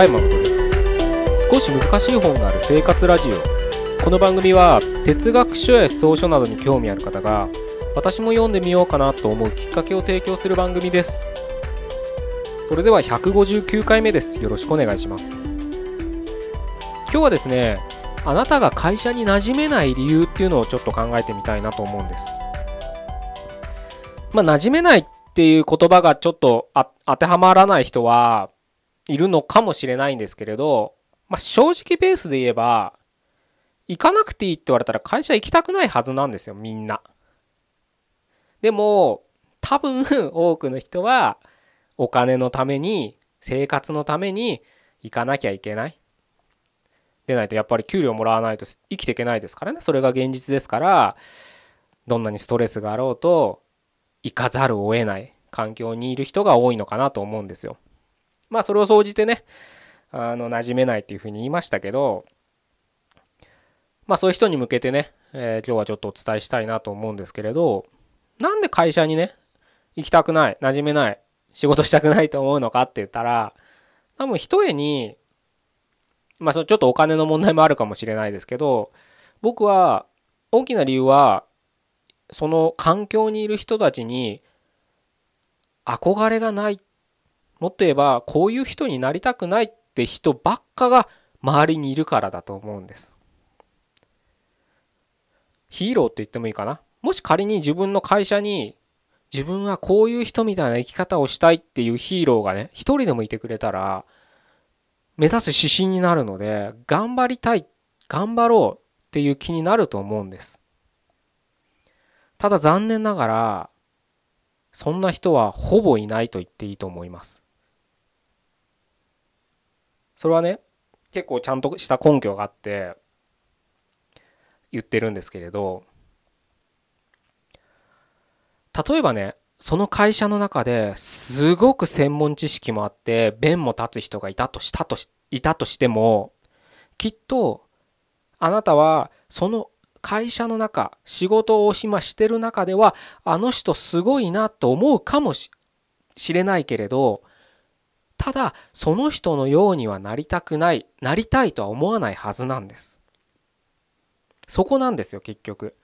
ちは山本です。少し難しい本がある生活ラジオ。この番組は哲学書や思想書などに興味ある方が私も読んでみようかなと思うきっかけを提供する番組です。それでは159回目です。よろしくお願いします。今日はですねあなたが会社に馴染めない理由っていうのをちょっと考えてみたいなと思うんです。まあ馴染めないっていう言葉がちょっと当てはまらない人はいるのかもしれないんですけれど、まあ、正直ベースで言えば行かなくていいって言われたら会社行きたくないはずなんですよみんな。でも多分 多くの人はお金のために生活のために行かなきゃいけない。でないとやっぱり給料もらわないと生きていけないですからねそれが現実ですからどんなにストレスがあろうと行かざるを得ない環境にいる人が多いのかなと思うんですよ。まあそれを総じてねあの馴染めないっていうふうに言いましたけどまあそういう人に向けてね、えー、今日はちょっとお伝えしたいなと思うんですけれどなんで会社にね行きたくない馴染めない仕事したくないと思うのかって言ったら多分一重にまあちょっとお金の問題もあるかもしれないですけど僕は大きな理由はその環境にいる人たちに憧れがないっもっと言えばこういう人になりたくないって人ばっかが周りにいるからだと思うんです。ヒーローって言ってもいいかな？もし仮に自分の会社に自分はこういう人みたいな生き方をしたいっていうヒーローがね一人でもいてくれたら目指す指針になるので頑張りたい頑張ろうっていう気になると思うんです。ただ残念ながらそんな人はほぼいないと言っていいと思います。それはね結構ちゃんとした根拠があって言ってるんですけれど例えばねその会社の中ですごく専門知識もあって弁も立つ人がいたとしたといたとしてもきっとあなたはその会社の中仕事を今してる中ではあの人すごいなと思うかもしれないけれどただその人のようにはなりたくないなりたいとは思わないはずなんです。そこなんですよ結局。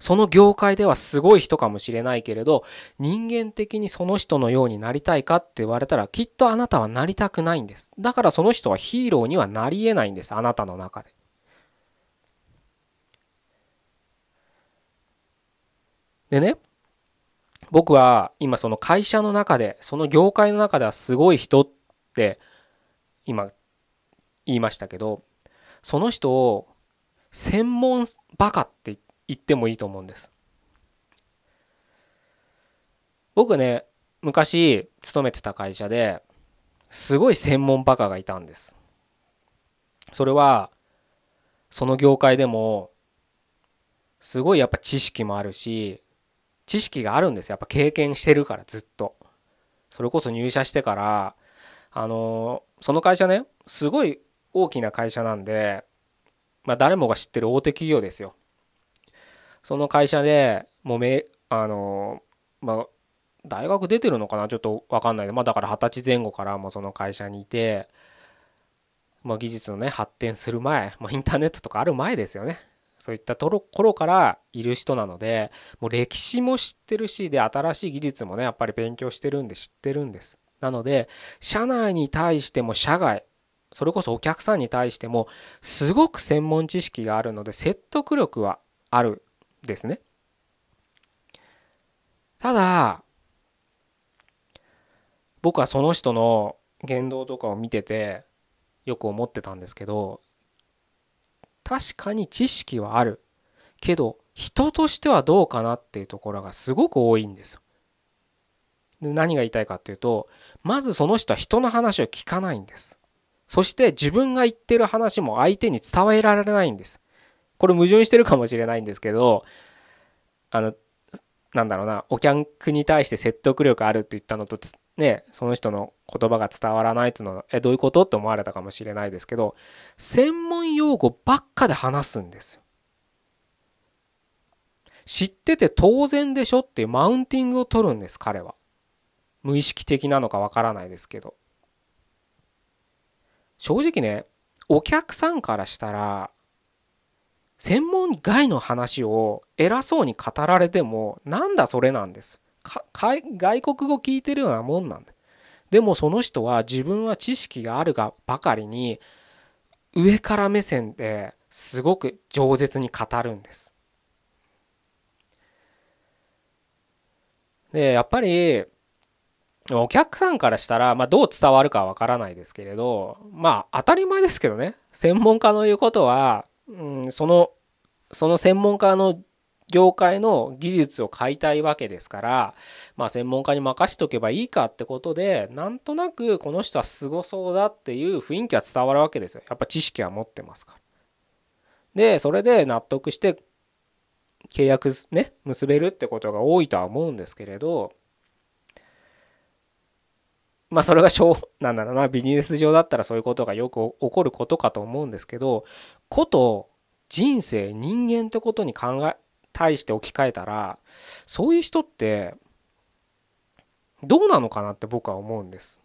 その業界ではすごい人かもしれないけれど人間的にその人のようになりたいかって言われたらきっとあなたはなりたくないんです。だからその人はヒーローにはなりえないんですあなたの中で。でね僕は今その会社の中でその業界の中ではすごい人っって今言いましたけどその人を専門バカって言ってもいいと思うんです。僕ね昔勤めてた会社ですごい専門バカがいたんです。それはその業界でもすごいやっぱ知識もあるし知識があるんですやっぱ経験してるからずっとそれこそ入社してからあのその会社ねすごい大きな会社なんで、まあ、誰もが知ってる大手企業ですよ。その会社でもうめあのまあ大学出てるのかな？ちょっと分かんない。まあだから二十歳前後からもその会社にいて、まあ、技術のね発展する前、まあ、インターネットとかある前ですよね。そういったところからいる人なのでもう歴史も知ってるしで新しい技術もねやっぱり勉強してるんで知ってるんです。なので社内に対しても社外それこそお客さんに対してもすごく専門知識があるので説得力はあるですね。ただ僕はその人の言動とかを見ててよく思ってたんですけど確かに知識はあるけど人としてはどうかなっていうところがすごく多いんですよ。何が言いたいかっていうとまずその人は人の話を聞かないんです。そして自分が言ってる話も相手に伝えられないんです。これ矛盾してるかもしれないんですけどあのなんだろうなお客に対して説得力あるって言ったのとねその人の言葉が伝わらないっていうのはえどういうこと？って思われたかもしれないですけど専門用語ばっかで話すんですよ。知ってて当然でしょっていうマウンティングを取るんです彼は。無意識的なのかわからないですけど。正直ねお客さんからしたら専門外の話を偉そうに語られてもなんだそれなんです。外国語聞いてるようなもんなんだ。でもその人は自分は知識があるがばかりに上から目線ですごく饒舌に語るんです。でやっぱりお客さんからしたら、まあ、どう伝わるかわからないですけれどまあ当たり前ですけどね専門家の言うことは、うん、そのその専門家の業界の技術を買いたいわけですから、まあ、専門家に任しとけばいいかってことでなんとなくこの人はすごそうだっていう雰囲気は伝わるわけですよやっぱ知識は持ってますから。でそれで納得して契約ね結べるってことが多いとは思うんですけれどまあそれがしょうなんだろうなビジネス上だったらそういうことがよく起こることかと思うんですけどこと人生人間ってことに考え対して置き換えたらそういう人ってどうなのかなって僕は思うんです。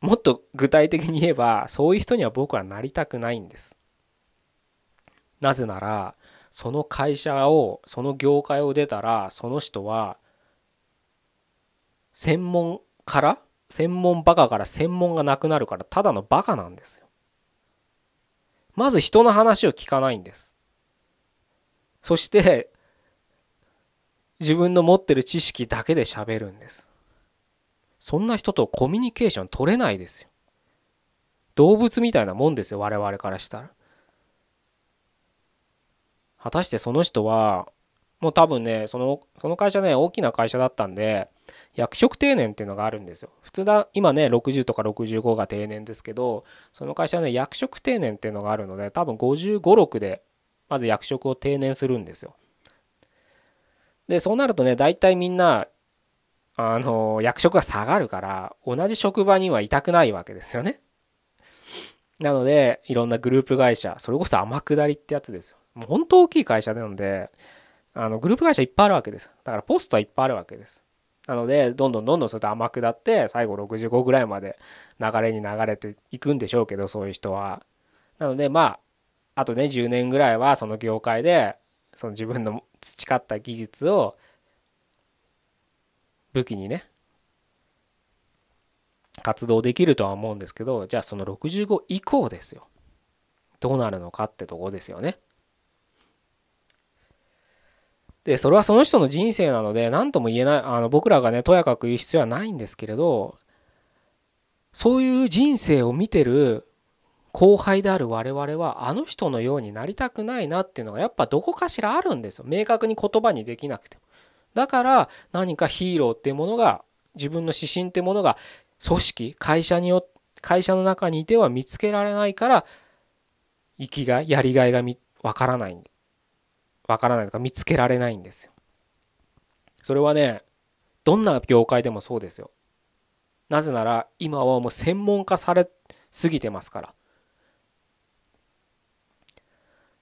もっと具体的に言えばそういう人には僕はなりたくないんです。なぜならその会社をその業界を出たらその人は専門から専門バカから専門がなくなるからただのバカなんですよ。まず人の話を聞かないんです。そして自分の持ってる知識だけで喋るんですそんな人とコミュニケーション取れないですよ動物みたいなもんですよ我々からしたら果たしてその人はもう多分ねそのその会社ね大きな会社だったんで役職定年っていうのがあるんですよ普通だ今ね60とか65が定年ですけどその会社ね役職定年っていうのがあるので多分55、6でまず役職を定年するんですよ。でそうなるとね大体みんなあの役職が下がるから同じ職場にはいたくないわけですよね。なのでいろんなグループ会社それこそ天下りってやつですよ。もう本当大きい会社なのであのグループ会社いっぱいあるわけです。だからポストはいっぱいあるわけです。なのでどんどんどんどんそれと天下って最後65ぐらいまで流れに流れていくんでしょうけどそういう人は。なのでまああとね10年ぐらいはその業界でその自分の培った技術を武器にね活動できるとは思うんですけどじゃあその65以降ですよどうなるのかってとこですよね。でそれはその人の人生なので何とも言えないあの僕らがねとやかく言う必要はないんですけれどそういう人生を見てる後輩である我々はあの人のようになりたくないなっていうのがやっぱどこかしらあるんですよ。明確に言葉にできなくても。だから何かヒーローっていうものが自分の指針っていうものが組織会社によ会社の中にいては見つけられないから生きがいやりがいがわからないわからないとか見つけられないんですよ。それはねどんな業界でもそうですよ。なぜなら今はもう専門化されすぎてますから。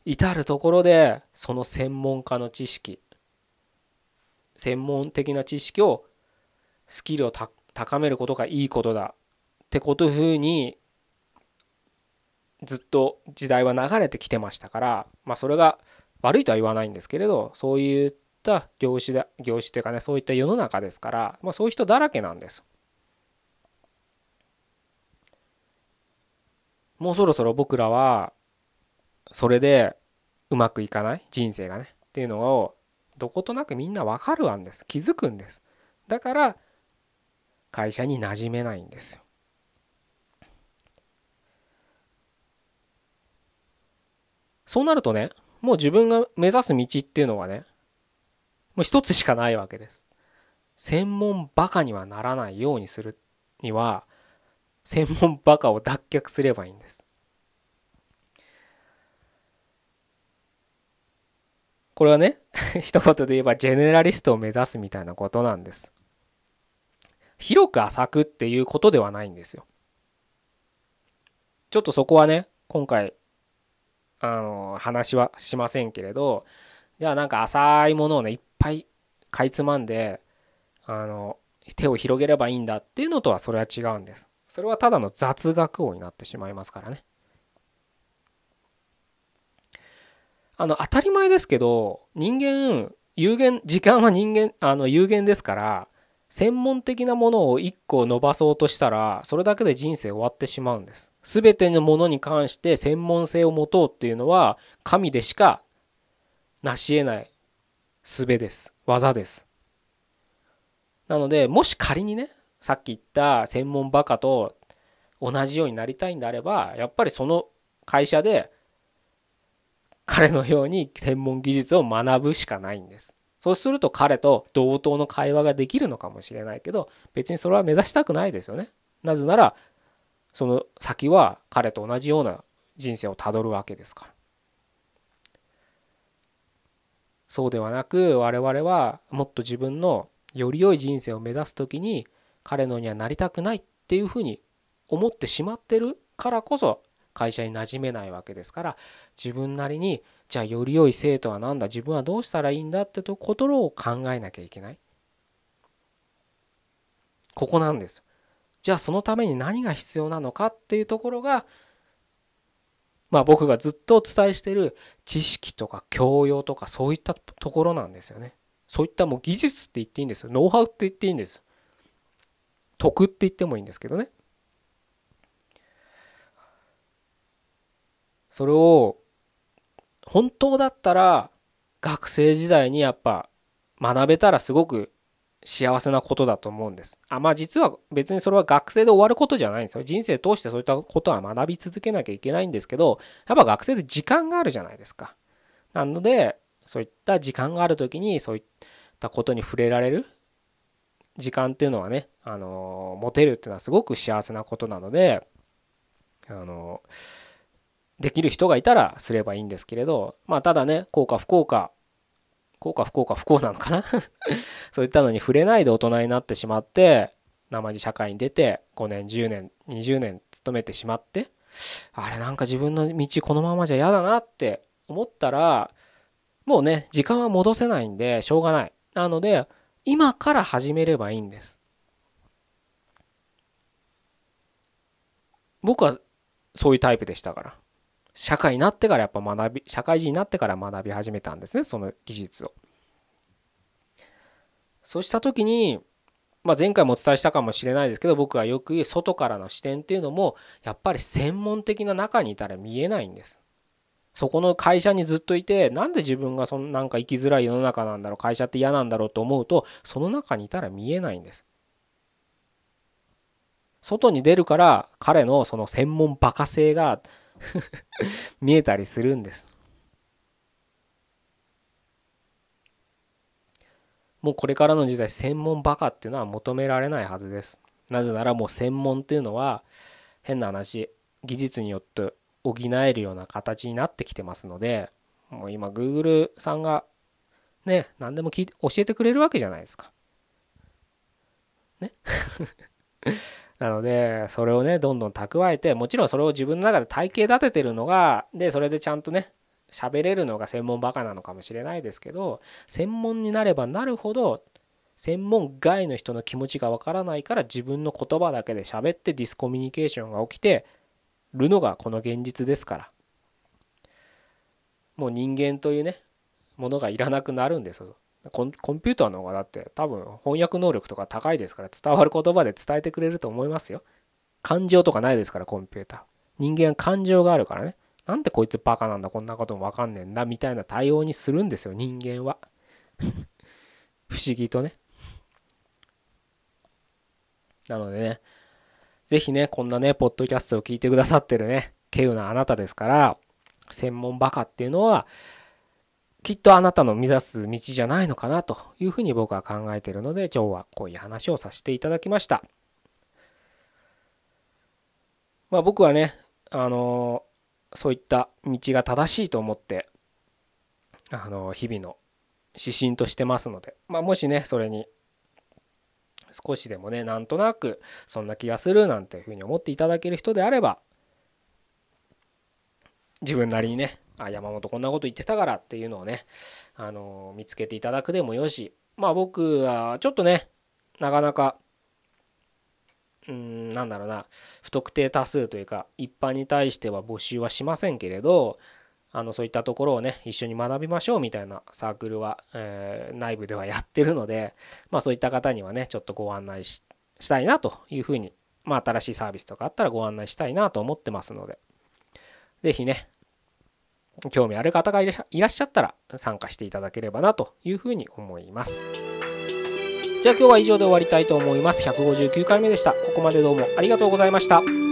至る所でその専門家の知識専門的な知識をスキルを高めることがいいことだってことふうにずっと時代は流れてきてましたからまあそれが悪いとは言わないんですけれどそういった業種だ業種というかねそういった世の中ですからまあそういう人だらけなんです。もうそろそろ僕らはそれでうまくいかない人生がねっていうのをどことなくみんなわかるわんです。気づくんです。だから会社に馴染めないんですよ。そうなるとねもう自分が目指す道っていうのはねもう一つしかないわけです専門バカにはならないようにするには専門バカを脱却すればいいんですこれはね 一言で言えばジェネラリストを目指すみたいなことなんです。広く浅くっていうことではないんですよ。ちょっとそこはね今回あの話はしませんけれどじゃあなんか浅いものをねいっぱいかいつまんであの手を広げればいいんだっていうのとはそれは違うんです。それはただの雑学王になってしまいますからねあの当たり前ですけど人間有限時間は人間あの有限ですから専門的なものを1個伸ばそうとしたらそれだけで人生終わってしまうんです。全てのものに関して専門性を持とうっていうのは神でしか成し得ない術です。技です。なのでもし仮にねさっき言った専門バカと同じようになりたいんであればやっぱりその会社で彼のように専門技術を学ぶしかないんです。そうすると彼と同等の会話ができるのかもしれないけど別にそれは目指したくないですよね。なぜならその先は彼と同じような人生をたどるわけですから。そうではなく我々はもっと自分のより良い人生を目指す時に彼のにはなりたくないっていうふうに思ってしまってるからこそ会社に馴染めないわけですから自分なりにじゃあより良い生徒は何だ？自分はどうしたらいいんだってところを考えなきゃいけない。ここなんです。じゃあそのために何が必要なのかっていうところがまあ僕がずっとお伝えしてる知識とか教養とかそういったところなんですよね。そういったもう技術って言っていいんですよ。ノウハウって言っていいんです。得って言ってもいいんですけどね。それを本当だったら学生時代にやっぱ学べたらすごく幸せなことだと思うんです。あまあ実は別にそれは学生で終わることじゃないんですよ。人生通してそういったことは学び続けなきゃいけないんですけどやっぱ学生で時間があるじゃないですか。なのでそういった時間がある時にそういったことに触れられる時間っていうのはね、あの持てるっていうのはすごく幸せなことなので、あのできる人がいたらすればいいんですけれどまあただね幸か不幸か幸か不幸か不幸なのかな？そういったのに触れないで大人になってしまって生地社会に出て5年10年20年勤めてしまってあれなんか自分の道このままじゃ嫌だなって思ったらもうね時間は戻せないんでしょうがない。なので今から始めればいいんです。僕はそういうタイプでしたから。社会になってからやっぱ学び社会人になってから学び始めたんですねその技術を。そうした時に、まあ、前回もお伝えしたかもしれないですけど僕がよく言う外からの視点っていうのもやっぱり専門的な中にいたら見えないんです。そこの会社にずっといてなんで自分がそのなんか生きづらい世の中なんだろう会社って嫌なんだろうと思うとその中にいたら見えないんです。外に出るから彼のその専門バカ性が 見えたりするんです。もうこれからの時代専門バカっていうのは求められないはずです。なぜならもう専門っていうのは変な話技術によって補えるような形になってきてますのでもう今 Google さんがね何でも聞い教えてくれるわけじゃないですか。ねなのでそれをねどんどん蓄えてもちろんそれを自分の中で体系立ててるのがでそれでちゃんとね喋れるのが専門バカなのかもしれないですけど専門になればなるほど専門外の人の気持ちがわからないから自分の言葉だけで喋ってディスコミュニケーションが起きてるのがこの現実ですから。もう人間というねものがいらなくなるんですコンピューターの方がだって多分翻訳能力とか高いですから伝わる言葉で伝えてくれると思いますよ。感情とかないですからコンピューター。人間感情があるからね。なんでこいつバカなんだこんなこともわかんねえんだみたいな対応にするんですよ人間は。不思議とね。なのでね、ぜひね、こんなね、ポッドキャストを聞いてくださってるね、稀有なあなたですから、専門バカっていうのは、きっとあなたの目指す道じゃないのかなというふうに僕は考えているので今日はこういう話をさせていただきました。まあ僕はねあのそういった道が正しいと思ってあの日々の指針としてますので、まあ、もしねそれに少しでもねなんとなくそんな気がするなんていうふうに思っていただける人であれば自分なりにねあ山本こんなこと言ってたからっていうのをねあの見つけていただくでもよしまあ僕はちょっとねなかなかうん、なんだろうな、不特定多数というか、一般に対しては募集はしませんけれど、あのそういったところをね一緒に学びましょうみたいなサークルは、えー、内部ではやってるので、まあ、そういった方にはねちょっとご案内したいなというふうに、まあ、新しいサービスとかあったらご案内したいなと思ってますので是非ね興味ある方がいらっしゃったら参加していただければなというふうに思います。じゃあ今日は以上で終わりたいと思います。159回目でした。ここまでどうもありがとうございました。